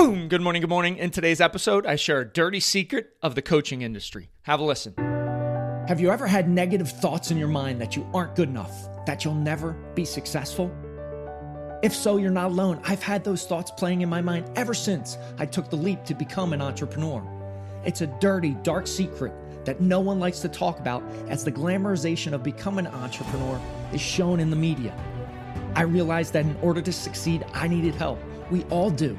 Boom! Good morning, good morning. In today's episode, I share a dirty secret of the coaching industry. Have a listen. Have you ever had negative thoughts in your mind that you aren't good enough, that you'll never be successful? If so, you're not alone. I've had those thoughts playing in my mind ever since I took the leap to become an entrepreneur. It's a dirty, dark secret that no one likes to talk about as the glamorization of becoming an entrepreneur is shown in the media. I realized that in order to succeed, I needed help. We all do.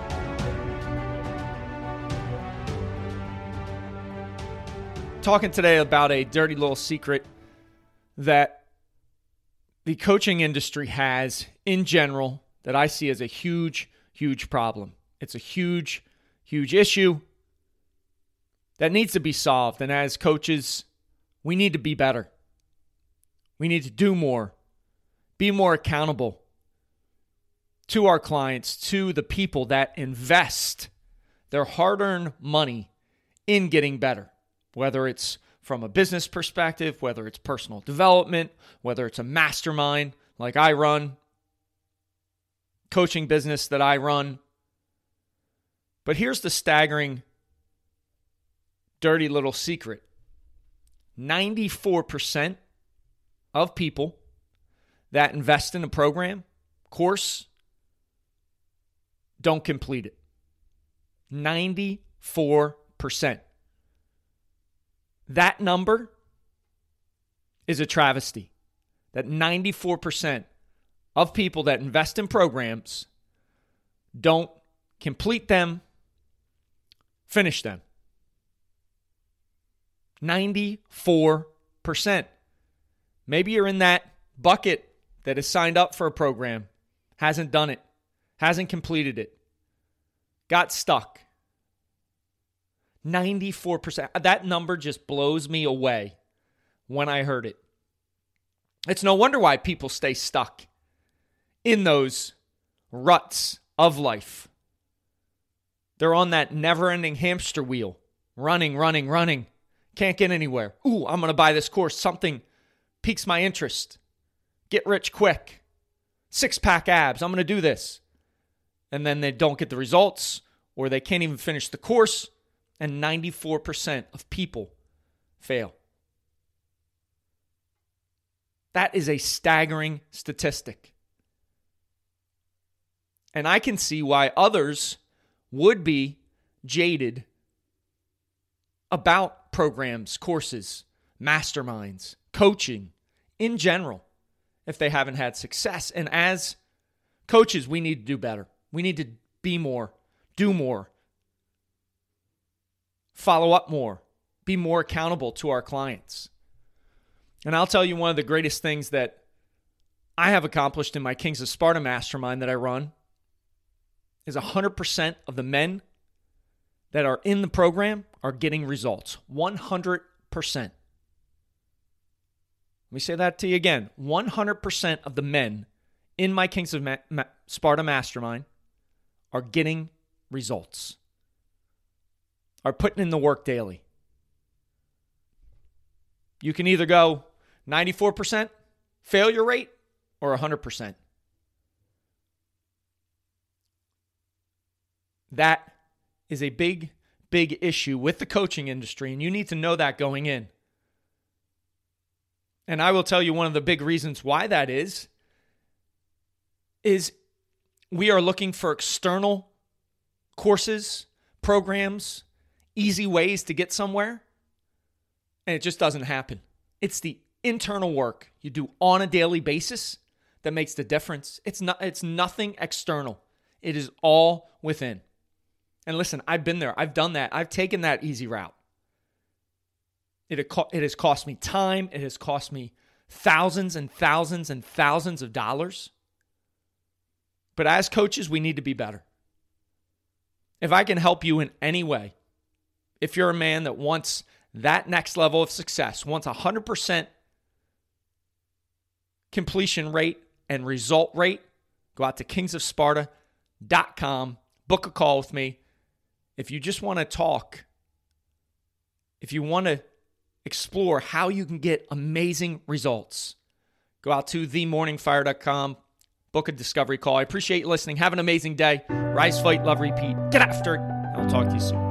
Talking today about a dirty little secret that the coaching industry has in general that I see as a huge, huge problem. It's a huge, huge issue that needs to be solved. And as coaches, we need to be better. We need to do more, be more accountable to our clients, to the people that invest their hard earned money in getting better whether it's from a business perspective, whether it's personal development, whether it's a mastermind like I run, coaching business that I run. But here's the staggering, dirty little secret 94% of people that invest in a program, course, don't complete it. 94%. That number is a travesty. That 94% of people that invest in programs don't complete them, finish them. 94%. Maybe you're in that bucket that is signed up for a program, hasn't done it, hasn't completed it, got stuck. 94%. That number just blows me away when I heard it. It's no wonder why people stay stuck in those ruts of life. They're on that never ending hamster wheel, running, running, running. Can't get anywhere. Ooh, I'm going to buy this course. Something piques my interest. Get rich quick. Six pack abs. I'm going to do this. And then they don't get the results or they can't even finish the course and 94% of people fail. That is a staggering statistic. And I can see why others would be jaded about programs, courses, masterminds, coaching in general if they haven't had success. And as coaches, we need to do better. We need to be more, do more, follow up more, be more accountable to our clients. And I'll tell you one of the greatest things that I have accomplished in my Kings of Sparta mastermind that I run is 100% of the men that are in the program are getting results. 100%. Let me say that to you again. 100% of the men in my Kings of Ma- Ma- Sparta mastermind are getting results are putting in the work daily. You can either go 94% failure rate or 100%. That is a big, big issue with the coaching industry, and you need to know that going in. And I will tell you one of the big reasons why that is is we are looking for external courses, programs, easy ways to get somewhere, and it just doesn't happen. It's the internal work you do on a daily basis that makes the difference. It's not it's nothing external. It is all within. And listen, I've been there. I've done that. I've taken that easy route. It, it has cost me time. It has cost me thousands and thousands and thousands of dollars. But as coaches, we need to be better. If I can help you in any way, if you're a man that wants that next level of success, wants 100% completion rate and result rate, go out to kingsofsparta.com, book a call with me. If you just want to talk, if you want to explore how you can get amazing results, go out to themorningfire.com, book a discovery call. I appreciate you listening. Have an amazing day. Rise, fight, love, repeat. Get after it. I'll talk to you soon.